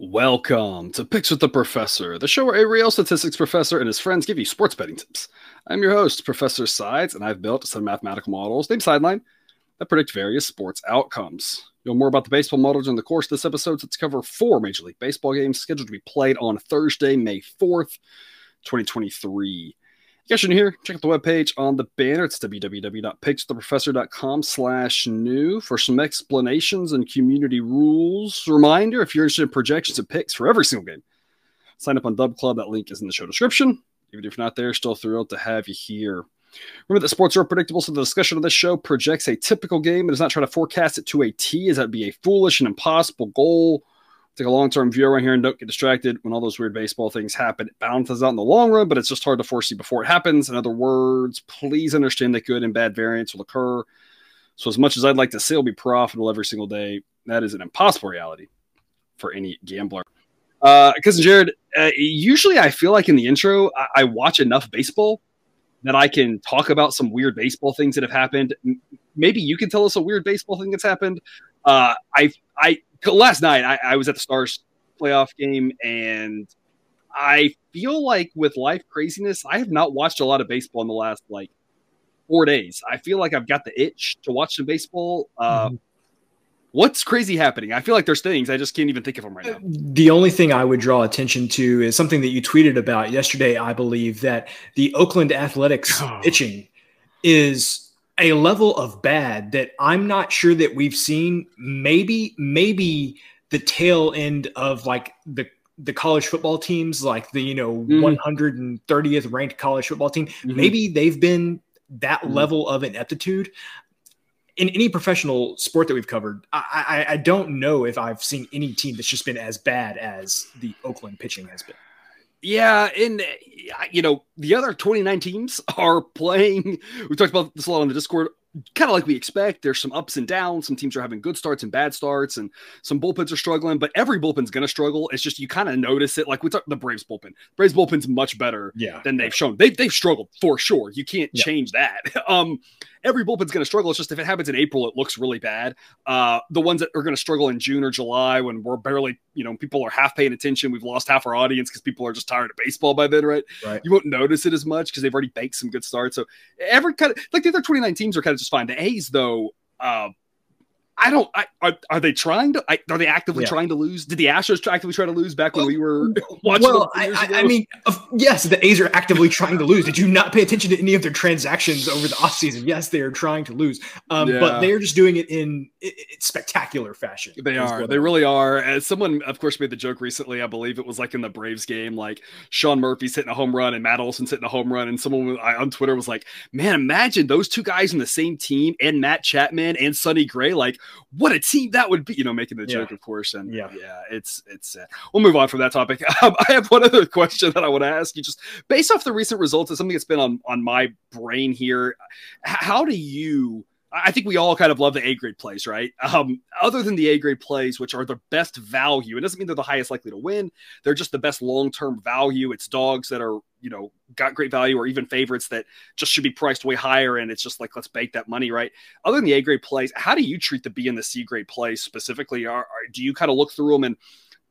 Welcome to Picks with the Professor, the show where a real statistics professor and his friends give you sports betting tips. I'm your host, Professor Sides, and I've built some mathematical models named Sideline that predict various sports outcomes. You'll know more about the baseball model during the course of this episode. Let's cover four Major League Baseball games scheduled to be played on Thursday, May 4th, 2023. Should here, check out the webpage on the banner. It's www.pickstheprofessor.com slash new for some explanations and community rules. Reminder, if you're interested in projections and picks for every single game, sign up on Dub Club. That link is in the show description. Even if you're not there, still thrilled to have you here. Remember that sports are unpredictable, so the discussion of this show projects a typical game and does not try to forecast it to a T, as that would be a foolish and impossible goal take a long term view around here and don't get distracted when all those weird baseball things happen. It balances out in the long run, but it's just hard to foresee before it happens. In other words, please understand that good and bad variance will occur. So, as much as I'd like to say it'll be profitable every single day, that is an impossible reality for any gambler. Uh, cousin Jared, uh, usually I feel like in the intro, I-, I watch enough baseball that I can talk about some weird baseball things that have happened. Maybe you can tell us a weird baseball thing that's happened. Uh, I I last night I, I was at the Stars playoff game and I feel like with life craziness, I have not watched a lot of baseball in the last like four days. I feel like I've got the itch to watch some baseball. Uh, mm-hmm. What's crazy happening? I feel like there's things I just can't even think of them right now. The only thing I would draw attention to is something that you tweeted about yesterday. I believe that the Oakland Athletics pitching is a level of bad that I'm not sure that we've seen. Maybe, maybe the tail end of like the the college football teams, like the you know mm. 130th ranked college football team. Mm-hmm. Maybe they've been that mm. level of ineptitude in any professional sport that we've covered. I, I I don't know if I've seen any team that's just been as bad as the Oakland pitching has been. Yeah, and you know the other 29 teams are playing. We talked about this a lot on the Discord kind of like we expect. There's some ups and downs. Some teams are having good starts and bad starts, and some bullpens are struggling. But every bullpen's going to struggle. It's just you kind of notice it. Like we talked the Braves bullpen. Braves bullpen's much better yeah. than they've shown. They they've struggled for sure. You can't yeah. change that. Um, every bullpen's going to struggle. It's just if it happens in April, it looks really bad. Uh, the ones that are going to struggle in June or July, when we're barely, you know, people are half paying attention. We've lost half our audience because people are just tired of baseball by then, right? Right. You won't notice it as much because they've already banked some good starts. So every kind of like the other 29 teams are kind of just fine. The A's though, uh, I don't. I, are, are they trying to? I, are they actively yeah. trying to lose? Did the Astros actively try to lose back when we were watching? Well, I, I, mean, yes, the A's are actively trying to lose. Did you not pay attention to any of their transactions over the offseason? Yes, they are trying to lose, um, yeah. but they are just doing it in it, spectacular fashion. They are. They really are. As someone, of course, made the joke recently. I believe it was like in the Braves game, like Sean Murphy's hitting a home run and Matt Olson's hitting a home run, and someone on Twitter was like, "Man, imagine those two guys in the same team and Matt Chapman and Sonny Gray. Like, what a team!" that would be, you know, making the joke, of course. And yeah, yeah, it's it's. We'll move on from that topic. Um, I have one other question that I want to ask you, just based off the recent results, of something that's been on on my brain here. How do you? I think we all kind of love the A grade plays, right? Um, other than the A grade plays, which are the best value, it doesn't mean they're the highest likely to win. They're just the best long term value. It's dogs that are, you know, got great value or even favorites that just should be priced way higher. And it's just like, let's bake that money, right? Other than the A grade plays, how do you treat the B and the C grade plays specifically? Are, are do you kind of look through them and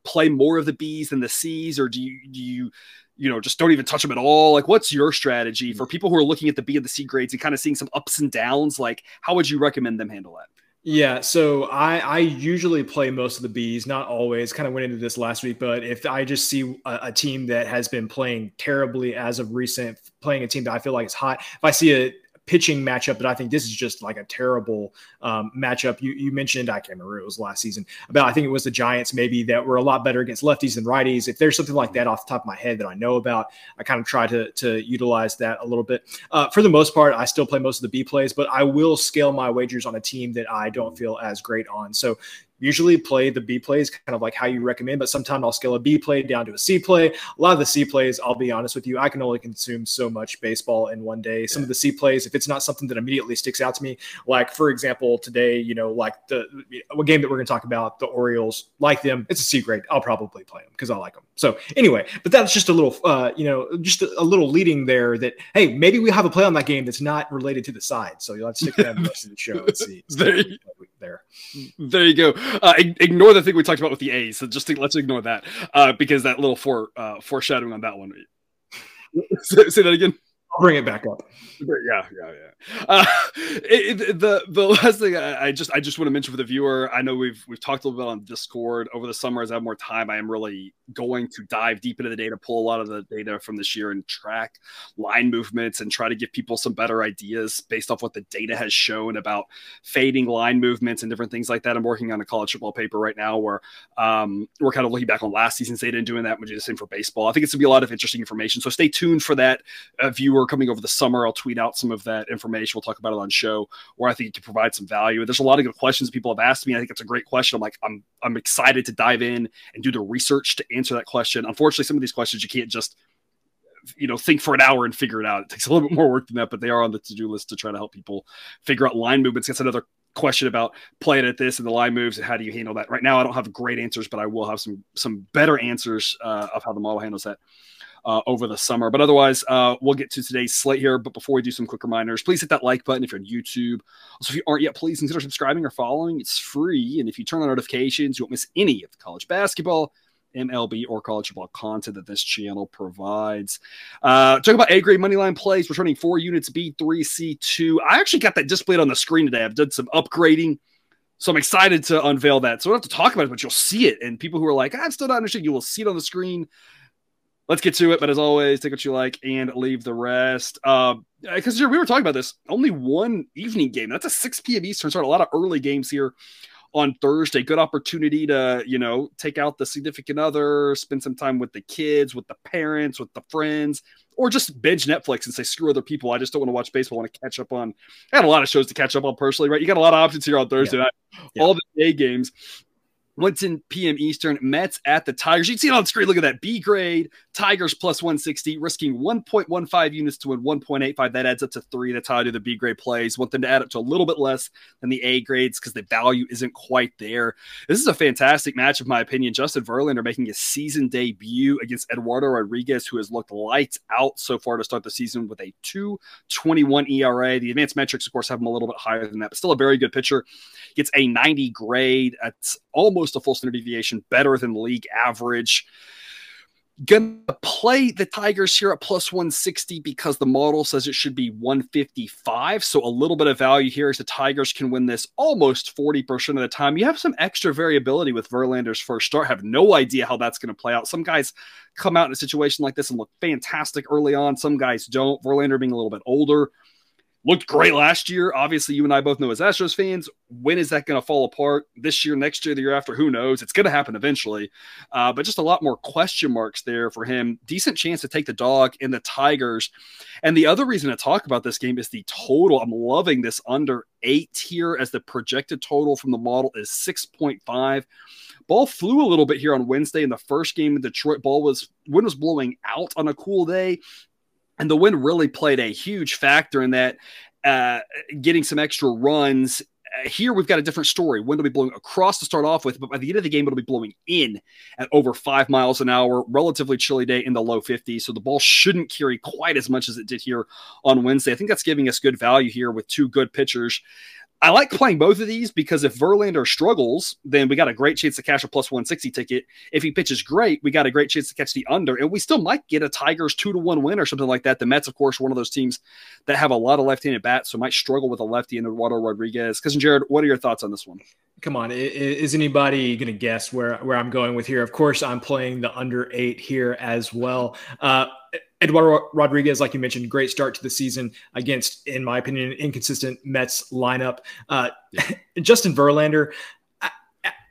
play more of the B's than the C's, or do you do you you know, just don't even touch them at all? Like, what's your strategy mm-hmm. for people who are looking at the B and the C grades and kind of seeing some ups and downs? Like, how would you recommend them handle that? Yeah, so I, I usually play most of the Bs, not always. Kind of went into this last week, but if I just see a, a, team that has been playing terribly as of recent, playing a team that I feel like is hot, if I see a, pitching matchup that I think this is just like a terrible um, matchup. You, you mentioned, I can't remember, it was last season, about I think it was the Giants maybe that were a lot better against lefties than righties. If there's something like that off the top of my head that I know about, I kind of try to, to utilize that a little bit. Uh, for the most part, I still play most of the B plays, but I will scale my wagers on a team that I don't feel as great on. So usually play the B plays kind of like how you recommend, but sometimes I'll scale a B play down to a C play. A lot of the C plays, I'll be honest with you, I can only consume so much baseball in one day. Some yeah. of the C plays, if it's not something that immediately sticks out to me, like for example, today, you know, like the a game that we're going to talk about, the Orioles, like them, it's a C grade. I'll probably play them because I like them. So anyway, but that's just a little, uh, you know, just a, a, little leading there that hey, maybe we have a play on that game that's not related to the side. So you'll have to stick that in the rest of the show and see. there, there. there you go. Uh, ignore the thing we talked about with the A's. So just think, let's ignore that uh, because that little fore, uh, foreshadowing on that one. say that again. I'll bring it back up. Yeah, yeah, yeah. Uh, it, it, the the last thing I, I, just I just want to mention for the viewer, I know we've we've talked a little bit on Discord over the summer. As I have more time, I am really going to dive deep into the data, pull a lot of the data from this year, and track line movements and try to give people some better ideas based off what the data has shown about fading line movements and different things like that. I'm working on a college football paper right now where um, we're kind of looking back on last season's data and doing that. We'll do the same for baseball. I think it's gonna be a lot of interesting information. So stay tuned for that, uh, viewer coming over the summer. I'll tweet out some of that information. We'll talk about it on show where I think it can provide some value. There's a lot of good questions people have asked me. I think it's a great question. I'm like, I'm I'm excited to dive in and do the research to answer that question. Unfortunately, some of these questions you can't just you know think for an hour and figure it out. It takes a little bit more work than that, but they are on the to-do list to try to help people figure out line movements. That's another question about playing at this and the line moves and how do you handle that. Right now, I don't have great answers, but I will have some some better answers uh, of how the model handles that uh, over the summer. But otherwise, uh, we'll get to today's slate here. But before we do some quick reminders, please hit that like button if you're on YouTube. Also, if you aren't yet, please consider subscribing or following. It's free. And if you turn on notifications, you won't miss any of the college basketball, MLB, or college football content that this channel provides. Uh, talk about A grade money line plays, returning four units B3, C2. I actually got that displayed on the screen today. I've done some upgrading. So I'm excited to unveil that. So we don't have to talk about it, but you'll see it. And people who are like, I'm still not understanding, you will see it on the screen let's get to it. But as always, take what you like and leave the rest. Because uh, we were talking about this, only one evening game. That's a 6 p.m. Eastern start. A lot of early games here on Thursday. Good opportunity to, you know, take out the significant other, spend some time with the kids, with the parents, with the friends, or just binge Netflix and say, screw other people. I just don't want to watch baseball. I want to catch up on. I had a lot of shows to catch up on personally, right? You got a lot of options here on Thursday yeah. night. Yeah. All the day games. 110 p.m. Eastern. Mets at the Tigers. You can see it on screen. Look at that. B grade. Tigers plus 160, risking 1.15 units to win 1.85. That adds up to three. That's how I do the B grade plays. Want them to add up to a little bit less than the A grades because the value isn't quite there. This is a fantastic match, in my opinion. Justin Verlander making his season debut against Eduardo Rodriguez, who has looked lights out so far to start the season with a 221 ERA. The advanced metrics, of course, have him a little bit higher than that, but still a very good pitcher. Gets a 90 grade. That's almost a full standard deviation better than league average. Gonna play the Tigers here at plus 160 because the model says it should be 155. So a little bit of value here as the Tigers can win this almost 40% of the time. You have some extra variability with Verlander's first start. Have no idea how that's going to play out. Some guys come out in a situation like this and look fantastic early on. Some guys don't. Verlander being a little bit older looked great last year. Obviously, you and I both know as Astros fans, when is that going to fall apart? This year, next year, the year after? Who knows? It's going to happen eventually. Uh, but just a lot more question marks there for him. Decent chance to take the dog in the Tigers. And the other reason to talk about this game is the total. I'm loving this under eight here as the projected total from the model is 6.5. Ball flew a little bit here on Wednesday in the first game in Detroit. Ball was wind was blowing out on a cool day. And the wind really played a huge factor in that, uh, getting some extra runs. Uh, here we've got a different story. Wind will be blowing across to start off with, but by the end of the game, it'll be blowing in at over five miles an hour. Relatively chilly day in the low 50s, so the ball shouldn't carry quite as much as it did here on Wednesday. I think that's giving us good value here with two good pitchers. I like playing both of these because if Verlander struggles, then we got a great chance to cash a plus 160 ticket. If he pitches great, we got a great chance to catch the under, and we still might get a Tigers two to one win or something like that. The Mets, of course, one of those teams that have a lot of left-handed bats, so might struggle with a lefty in Eduardo Rodriguez. Cousin Jared, what are your thoughts on this one? Come on, is anybody going to guess where where I'm going with here? Of course, I'm playing the under eight here as well. Uh, Eduardo Rodriguez, like you mentioned, great start to the season against, in my opinion, inconsistent Mets lineup. Uh, yeah. Justin Verlander, I,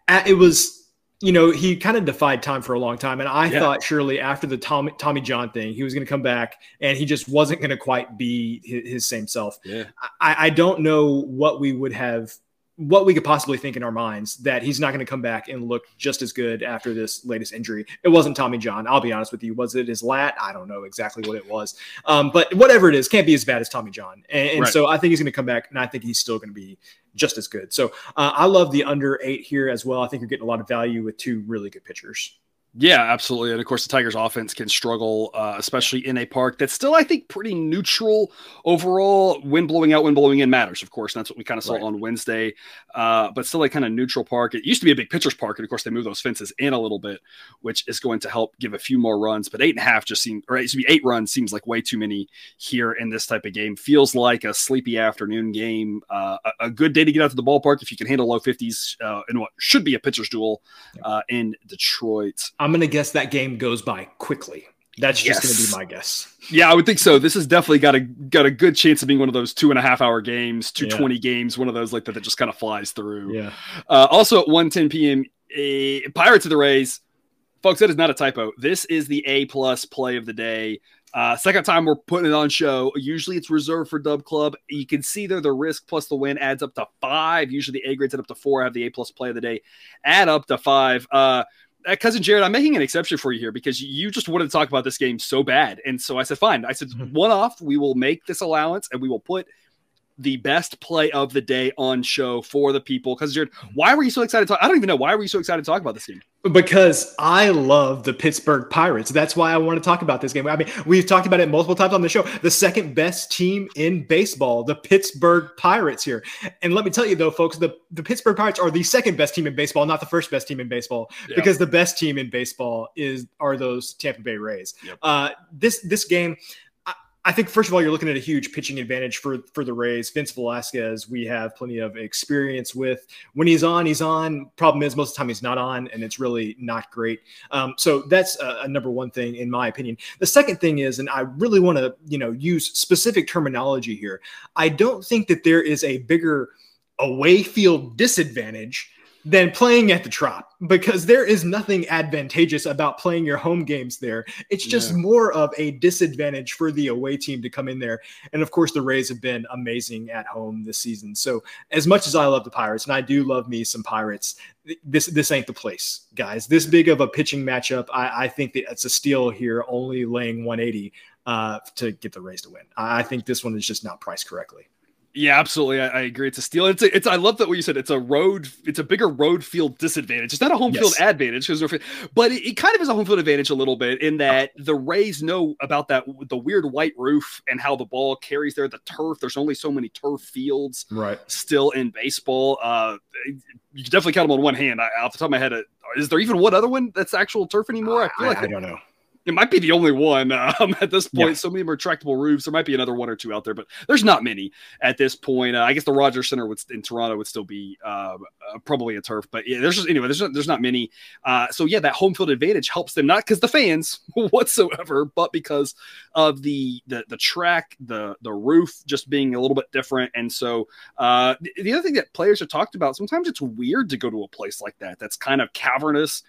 I, it was, you know, he kind of defied time for a long time. And I yeah. thought surely after the Tommy, Tommy John thing, he was going to come back and he just wasn't going to quite be his, his, same self. Yeah. I, I don't know what we would have what we could possibly think in our minds that he's not going to come back and look just as good after this latest injury. It wasn't Tommy John. I'll be honest with you. Was it his lat? I don't know exactly what it was. Um, but whatever it is, can't be as bad as Tommy John. And, and right. so I think he's going to come back, and I think he's still going to be just as good. So uh, I love the under eight here as well. I think you're getting a lot of value with two really good pitchers. Yeah, absolutely. And of course, the Tigers offense can struggle, uh, especially in a park that's still, I think, pretty neutral overall. Wind blowing out, wind blowing in matters, of course. And that's what we kind of saw right. on Wednesday. Uh, but still a kind of neutral park. It used to be a big pitcher's park. And of course, they moved those fences in a little bit, which is going to help give a few more runs. But eight and a half just seems, or be eight runs seems like way too many here in this type of game. Feels like a sleepy afternoon game. Uh, a, a, good day to get out to the ballpark if you can handle low 50s uh, in what should be a pitcher's duel uh, in Detroit. I'm going to guess that game goes by quickly. That's just yes. going to be my guess. Yeah, I would think so. This has definitely got a got a good chance of being one of those two and a half hour games, two yeah. twenty games, one of those like that that just kind of flies through. Yeah. Uh, also at one ten p.m., uh, Pirates of the Rays, folks. That is not a typo. This is the A plus play of the day. Uh, second time we're putting it on show. Usually it's reserved for Dub Club. You can see there the risk plus the win adds up to five. Usually the A grades it up to four. I have the A plus play of the day add up to five. Uh, cousin Jared, I'm making an exception for you here because you just wanted to talk about this game so bad. And so I said, fine. I said, mm-hmm. one off, we will make this allowance and we will put the best play of the day on show for the people. Because Jared, why were you so excited to talk? I don't even know. Why were you so excited to talk about this game? Because I love the Pittsburgh Pirates. That's why I want to talk about this game. I mean, we've talked about it multiple times on the show. The second best team in baseball, the Pittsburgh Pirates here. And let me tell you though, folks, the, the Pittsburgh Pirates are the second best team in baseball, not the first best team in baseball, because the best team in baseball is are those Tampa Bay Rays. Yep. Uh, this this game, I think first of all, you're looking at a huge pitching advantage for for the Rays. Vince Velasquez, we have plenty of experience with. When he's on, he's on. Problem is, most of the time he's not on, and it's really not great. Um, so that's a, a, number one thing in my opinion. The second thing is, and I really want to you know use specific terminology here. I don't think that there is a bigger away field disadvantage than playing at the Trop because there is nothing advantageous about playing your home games there. It's just yeah. more of a disadvantage for the away team to come in there. And of course, the Rays have been amazing at home this season. So, as much as I love the Pirates, and I do love me some Pirates, this this ain't the place, guys. This big of a pitching matchup, I, I think that it's a steal here, only laying 180 uh, to get the Rays to win. I, I think this one is just not priced correctly. Yeah, absolutely. I, I, agree. It's a steal. It's a, it's. I love that what you said. It's a road. It's a bigger road field disadvantage. It's not a home yes. field advantage because, but it, it, kind of is a home field advantage a little bit in that the Rays know about that the weird white roof and how the ball carries there. The turf. There's only so many turf fields. Right. Still in baseball, uh, you can definitely count them on one hand. I, off the top of my head, uh, is there even one other one that's actual turf anymore? I feel like I, I don't know. It might be the only one um, at this point. Yeah. So many retractable roofs. There might be another one or two out there, but there's not many at this point. Uh, I guess the Rogers Center would, in Toronto would still be uh, uh, probably a turf, but yeah, there's just anyway. There's not, there's not many. Uh, so yeah, that home field advantage helps them not because the fans whatsoever, but because of the, the the track, the the roof just being a little bit different. And so uh, the, the other thing that players have talked about, sometimes it's weird to go to a place like that that's kind of cavernous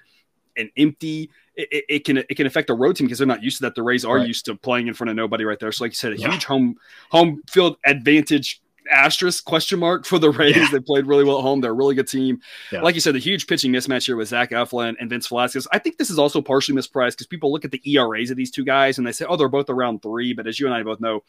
and empty it, it, can it can affect the road team because they're not used to that. The Rays are right. used to playing in front of nobody right there. So, like you said, a yeah. huge home home field advantage asterisk question mark for the Rays. Yeah. They played really well at home. They're a really good team. Yeah. Like you said, the huge pitching mismatch here with Zach Eflin and Vince Velasquez. I think this is also partially mispriced because people look at the ERAs of these two guys and they say, oh, they're both around three. But as you and I both know,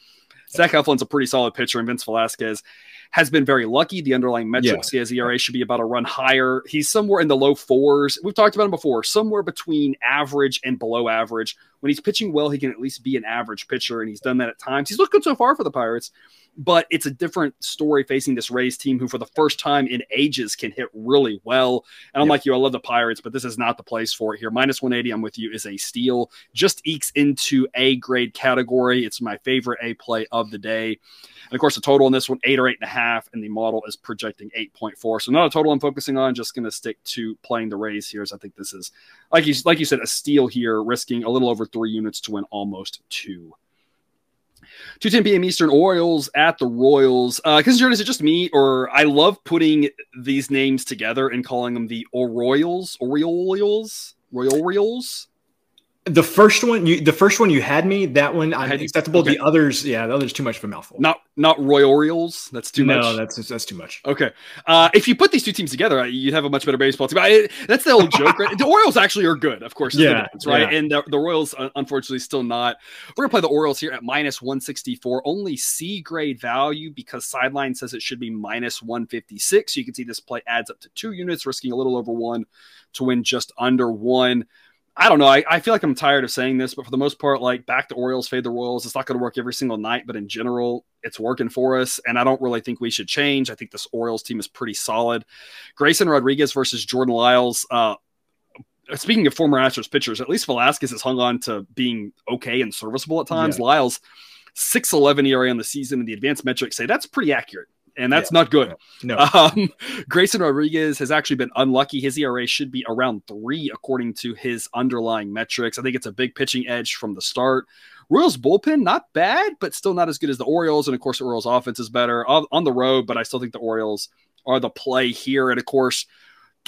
Zach Eflin's a pretty solid pitcher, and Vince Velasquez has been very lucky. The underlying metrics, yeah. his ERA should be about a run higher. He's somewhere in the low fours. We've talked about him before, somewhere between average and below average. When he's pitching well, he can at least be an average pitcher, and he's done that at times. He's looked good so far for the Pirates but it's a different story facing this Rays team who, for the first time in ages, can hit really well. And I'm yep. like you, I love the Pirates, but this is not the place for it here. Minus 180, I'm with you, is a steal. Just ekes into A grade category. It's my favorite A play of the day. And of course, the total on this one, eight or eight and a half, and the model is projecting 8.4. So not a total I'm focusing on, just going to stick to playing the Rays here. As I think this is, like you, like you said, a steal here, risking a little over three units to win almost two. 2:10 p.m. Eastern. Orioles at the Royals. Uh uh, is it just me, or I love putting these names together and calling them the Orioles, Orioles, Royals? The first one, you the first one you had me. That one I'm acceptable. Okay. The others, yeah, the others too much of a mouthful. Not not Roy Orioles. That's too no, much. No, that's that's too much. Okay, uh, if you put these two teams together, you'd have a much better baseball team. I, that's the old joke. Right? The Orioles actually are good, of course. Yeah, right. Yeah. And the, the Royals, unfortunately, still not. We're gonna play the Orioles here at minus one sixty four, only C grade value because sideline says it should be minus one fifty six. So you can see this play adds up to two units, risking a little over one to win just under one. I don't know. I, I feel like I'm tired of saying this, but for the most part, like back to Orioles, fade the Royals. It's not going to work every single night, but in general, it's working for us. And I don't really think we should change. I think this Orioles team is pretty solid. Grayson Rodriguez versus Jordan Lyles. Uh, speaking of former Astros pitchers, at least Velasquez has hung on to being okay and serviceable at times. Yeah. Lyles, 6'11 ERA on the season, and the advanced metrics say that's pretty accurate and that's yeah. not good. No. Um, Grayson Rodriguez has actually been unlucky. His ERA should be around three, according to his underlying metrics. I think it's a big pitching edge from the start. Royals bullpen, not bad, but still not as good as the Orioles. And of course, the Orioles offense is better on, on the road, but I still think the Orioles are the play here. And of course,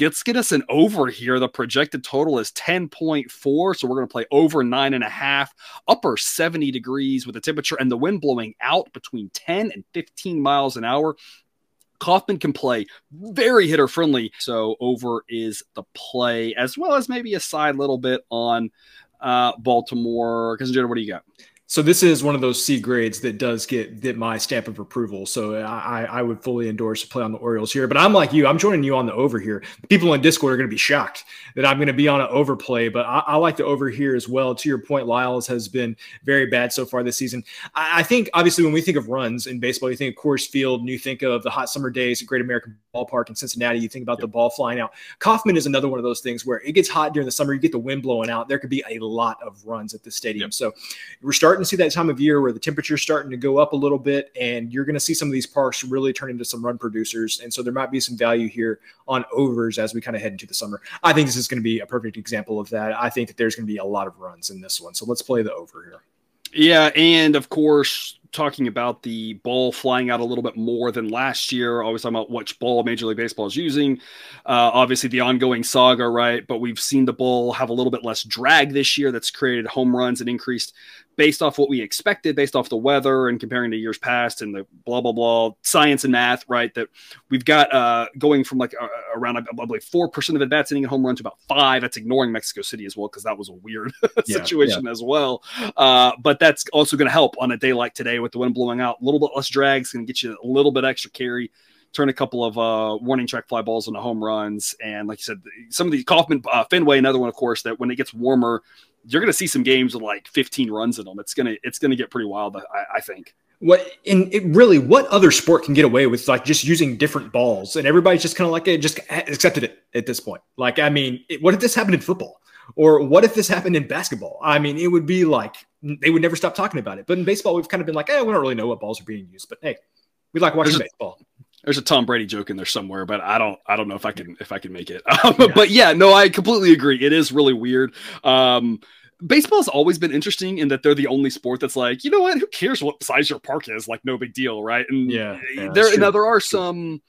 Let's get us an over here. The projected total is 10.4. So we're going to play over nine and a half, upper 70 degrees with the temperature and the wind blowing out between 10 and 15 miles an hour. Kauffman can play very hitter friendly. So over is the play, as well as maybe a side little bit on uh, Baltimore. Because, what do you got? So this is one of those C grades that does get get my stamp of approval. So I, I would fully endorse to play on the Orioles here. But I'm like you, I'm joining you on the over here. People in Discord are going to be shocked that I'm going to be on an overplay, but I, I, like the over here as well. To your point, Lyles has been very bad so far this season. I, I, think obviously when we think of runs in baseball, you think of Coors Field, and you think of the hot summer days at Great American Ballpark in Cincinnati. You think about the ball flying out. Kauffman is another one of those things where it gets hot during the summer. You get the wind blowing out. There could be a lot of runs at the stadium. So we're starting starting to see that time of year where the temperature's starting to go up a little bit, and you're going to see some of these parks really turn into some run producers. And so there might be some value here on overs as we kind of head into the summer. I think this is going to be a perfect example of that. I think that there's going to be a lot of runs in this one. So let's play the over here. Yeah, and of course, talking about the ball flying out a little bit more than last year. Always talking about which ball Major League Baseball is using. Uh, obviously, the ongoing saga, right? But we've seen the ball have a little bit less drag this year. That's created home runs and increased based off what we expected, based off the weather and comparing to years past and the blah blah blah science and math, right? That we've got uh, going from like uh, around I believe four percent of at bats hitting a home run to about five. That's ignoring Mexico City as well because that was a weird situation yeah. as well. Uh, but that's also going to help on a day like today with the wind blowing out. A little bit less drag is going to get you a little bit extra carry. Turn a couple of uh, warning track fly balls into home runs, and like you said, some of these Kauffman, uh, Fenway, another one, of course, that when it gets warmer, you're going to see some games with like 15 runs in them. It's gonna it's gonna get pretty wild, I, I think. What and it really, what other sport can get away with like just using different balls and everybody's just kind of like it, just accepted it at this point? Like, I mean, it, what if this happened in football? Or what if this happened in basketball? I mean, it would be like they would never stop talking about it. But in baseball, we've kind of been like, eh, we don't really know what balls are being used. But hey, we like watching there's baseball. A, there's a Tom Brady joke in there somewhere, but I don't I don't know if I can if I can make it. Um, yeah. But yeah, no, I completely agree. It is really weird. Um, baseball's always been interesting in that they're the only sport that's like, you know what, who cares what size your park is? Like, no big deal, right? And yeah, yeah there now there are some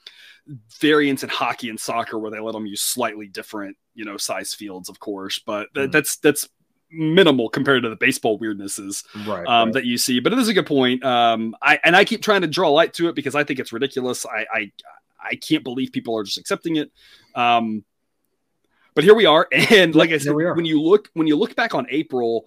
variants in hockey and soccer where they let them use slightly different, you know, size fields, of course, but th- mm. that's that's minimal compared to the baseball weirdnesses right, um, right. that you see. But it is a good point. Um, I and I keep trying to draw light to it because I think it's ridiculous. I I, I can't believe people are just accepting it. Um, but here we are, and like I said, when you look when you look back on April,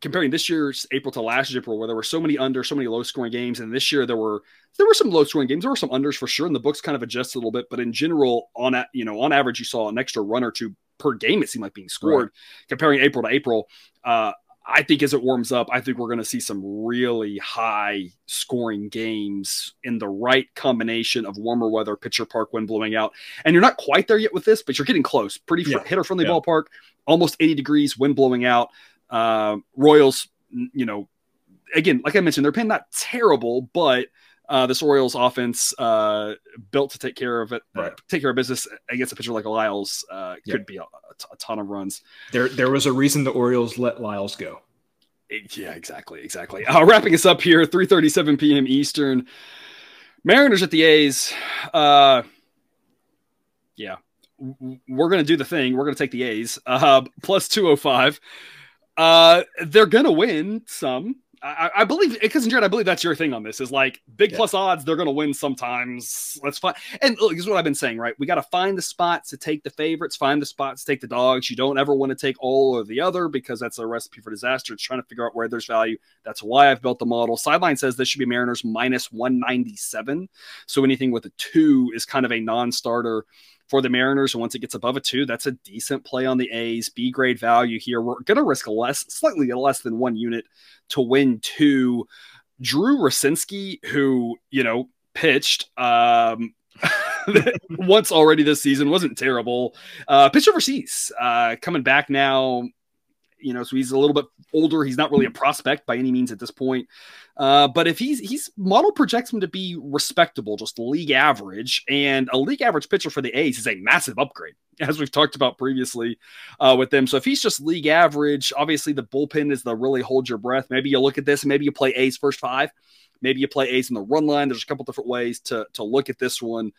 comparing this year's April to last year's April, where there were so many under, so many low scoring games, and this year there were there were some low scoring games, there were some unders for sure, and the books kind of adjusted a little bit. But in general, on a, you know on average, you saw an extra run or two per game. It seemed like being scored. Right. Comparing April to April, uh, I think as it warms up, I think we're going to see some really high scoring games in the right combination of warmer weather, pitcher park wind blowing out. And you're not quite there yet with this, but you're getting close. Pretty yeah. hitter friendly yeah. ballpark, almost 80 degrees, wind blowing out. Uh, Royals, you know, again, like I mentioned, they're paying not terrible, but uh, this Orioles offense uh, built to take care of it, uh, take care of business against a pitcher like Lyles uh, could be a, a, ton of runs. There, there was a reason the Orioles let Lyles go. Yeah, exactly, exactly. Uh, wrapping us up here, 3:37 p.m. Eastern. Mariners at the A's. Uh, yeah, we're going to do the thing. We're going to take the A's uh, plus 205. Uh, they're gonna win some. I, I believe it because Jared, I believe that's your thing on this is like big yeah. plus odds. They're going to win sometimes. Let's find and look, this is what I've been saying, right? We got to find the spots to take the favorites, find the spots to take the dogs. You don't ever want to take all or the other because that's a recipe for disaster. It's trying to figure out where there's value. That's why I've built the model. Sideline says this should be Mariners minus 197. So anything with a two is kind of a non-starter for the Mariners. And once it gets above a two, that's a decent play on the A's. B grade value here. We're going to risk less, slightly less than one unit to win two. Drew Rucinski, who, you know, pitched um, once already this season, wasn't terrible. Uh, pitched overseas, uh, coming back now you know, so he's a little bit older. He's not really a prospect by any means at this point. Uh, but if he's he's model projects him to be respectable, just league average, and a league average pitcher for the A's is a massive upgrade, as we've talked about previously uh, with them. So if he's just league average, obviously the bullpen is the really hold your breath. Maybe you look at this, maybe you play A's first five, maybe you play A's in the run line. There's a couple different ways to to look at this one.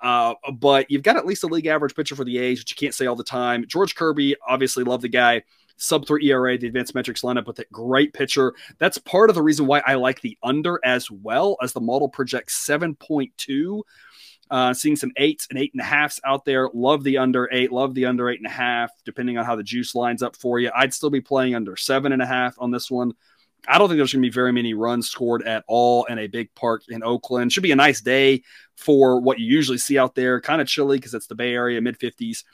Uh, but you've got at least a league average pitcher for the A's, which you can't say all the time. George Kirby, obviously, love the guy sub three ERA, the advanced metrics lineup with a great pitcher. That's part of the reason why I like the under as well, as the model projects 7.2. Uh, seeing some eights and eight and a halfs out there. Love the under eight, love the under eight and a half, depending on how the juice lines up for you. I'd still be playing under seven and a half on this one. I don't think there's going to be very many runs scored at all in a big park in Oakland. Should be a nice day for what you usually see out there. Kind of chilly because it's the Bay Area, mid 50s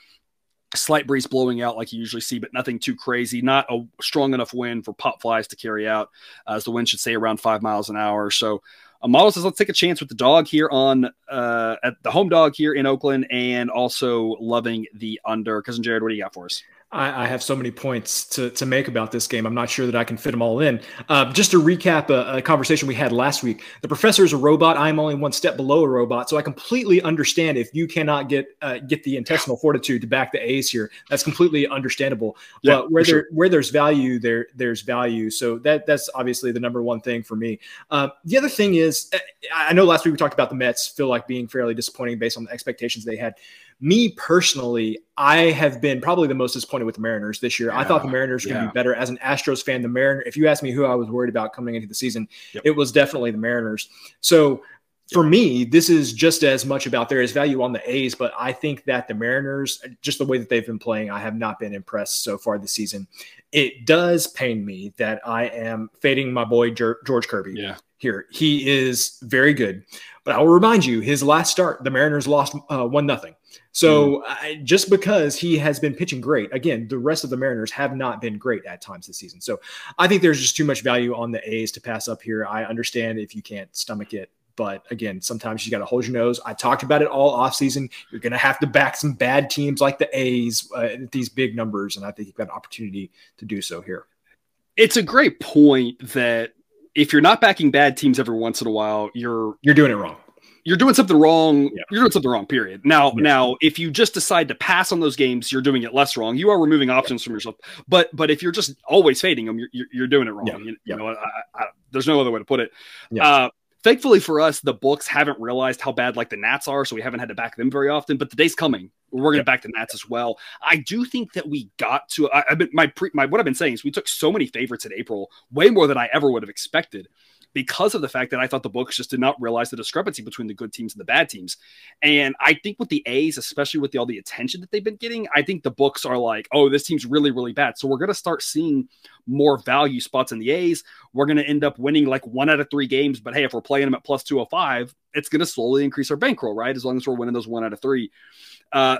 slight breeze blowing out like you usually see, but nothing too crazy. Not a strong enough wind for pop flies to carry out, uh, as the wind should stay around five miles an hour. So, a model says let's take a chance with the dog here on uh, at the home dog here in Oakland, and also loving the under. Cousin Jared, what do you got for us? I, I, have so many points to, to make about this game. I'm not sure that I can fit them all in. Uh, just to recap a, a, conversation we had last week, the professor is a robot. I'm only one step below a robot, so I completely understand if you cannot get uh, get the intestinal fortitude to back the A's here. That's completely understandable. Yeah, but where there sure. where there's value, there there's value. So that that's obviously the number one thing for me. Uh, the other thing is, I know last week we talked about the Mets feel like being fairly disappointing based on the expectations they had me personally, I have been probably the most disappointed with the Mariners this year. Yeah, I thought the Mariners were yeah. going to be better. As an Astros fan, the Mariner, if you ask me who I was worried about coming into the season, yep. it was definitely the Mariners. So for me, this is just as much about there is value on the A's, but I think that the Mariners, just the way that they've been playing, I have not been impressed so far this season. It does pain me that I am fading my boy George Kirby. Yeah. Here, he is very good, but I will remind you, his last start, the Mariners lost uh, one nothing. So mm. just because he has been pitching great, again, the rest of the Mariners have not been great at times this season. So I think there's just too much value on the A's to pass up here. I understand if you can't stomach it. But again, sometimes you got to hold your nose. I talked about it all offseason. You're going to have to back some bad teams like the A's uh, at these big numbers. And I think you've got an opportunity to do so here. It's a great point that if you're not backing bad teams every once in a while, you're you're doing it wrong you're doing something wrong. Yeah. You're doing something wrong. Period. Now, yeah. now, if you just decide to pass on those games, you're doing it less wrong. You are removing options yeah. from yourself. But but if you're just always fading them, you're you're, doing it wrong. You, you, know, I, I, there's no other way to put it. Uh, thankfully for us, the books haven't realized how bad like the Nats are, so we haven't had to back them very often. But the day's coming. We're going to back the Nats as well. I do think that we got to. I, have been my pre, my what I've been saying is we took so many favorites in April, way more than I ever would have expected because of the fact that I thought the books just did not realize the discrepancy between the good teams and the bad teams. And I think with the A's, especially with the, all the attention that they've been getting, I think the books are like, oh, this team's really, really bad. So we're going to start seeing more value spots in the A's. We're going to end up winning like one out of three games. But hey, if we're playing them at plus 205, it's going to slowly increase our bankroll, right? As long as we're winning those one out of three. Uh,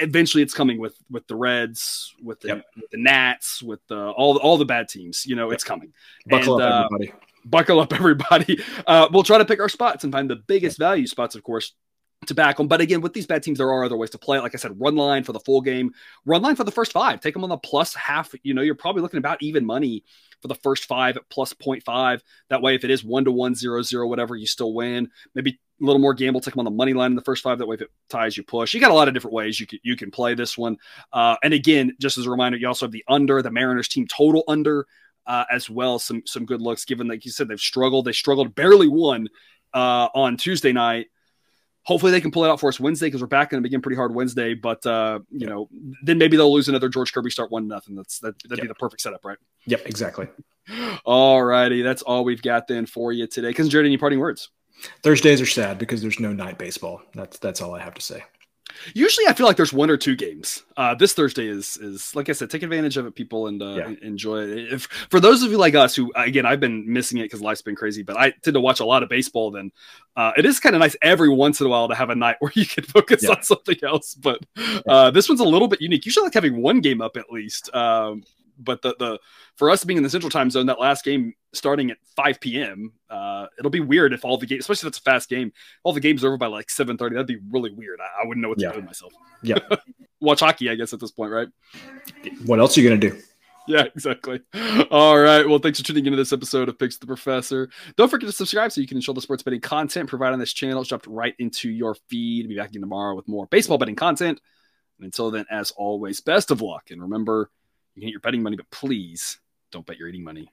eventually it's coming with with the Reds, with the, yep. with the Nats, with the, all all the bad teams. You know, it's coming. Buckle and, up, uh, everybody buckle up, everybody. Uh, we'll try to pick our spots and find the biggest value spots, of course, to back them. But again, with these bad teams, there are other ways to play it. Like I said, run line for the full game, run line for the first five. Take them on the plus half. You know, you're probably looking about even money for the first five at plus 0.5. That way, if it is one to one, zero, zero, whatever, you still win. Maybe a little more gamble, take them on the money line in the first five. That way, if it ties, you push. You got a lot of different ways you can, you can play this one. Uh, and again, just as a reminder, you also have the under, the Mariners team total under uh, as well. Some some good looks, given like you said, they've struggled. They struggled, barely won uh, on Tuesday night. Hopefully they can pull it out for us Wednesday because we're back going to begin pretty hard Wednesday. But uh, you know, then maybe they'll lose another George Kirby start one nothing. That's that, that'd yeah. be the perfect setup, right? Yep, exactly. All righty, that's all we've got then for you today. Cousin Jared, any parting words? Thursdays are sad because there's no night baseball. That's that's all I have to say. Usually, I feel like there's one or two games. Uh, this Thursday is is like I said, take advantage of it, people, and uh, yeah. enjoy it. If for those of you like us who, again, I've been missing it because life's been crazy, but I tend to watch a lot of baseball. Then uh, it is kind of nice every once in a while to have a night where you can focus yeah. on something else. But uh, this one's a little bit unique. Usually, like having one game up at least. Um, but the the for us being in the central time zone, that last game starting at 5 p.m. Uh, it'll be weird if all the games, especially if it's a fast game, all the games over by like 7:30. That'd be really weird. I, I wouldn't know what to yeah. do with myself. Yeah, watch hockey, I guess at this point, right? What else are you gonna do? Yeah, exactly. All right. Well, thanks for tuning into this episode of Picks the Professor. Don't forget to subscribe so you can ensure the sports betting content provided on this channel is dropped right into your feed. Be back again tomorrow with more baseball betting content. And until then, as always, best of luck. And remember, you can get your betting money, but please don't bet your eating money.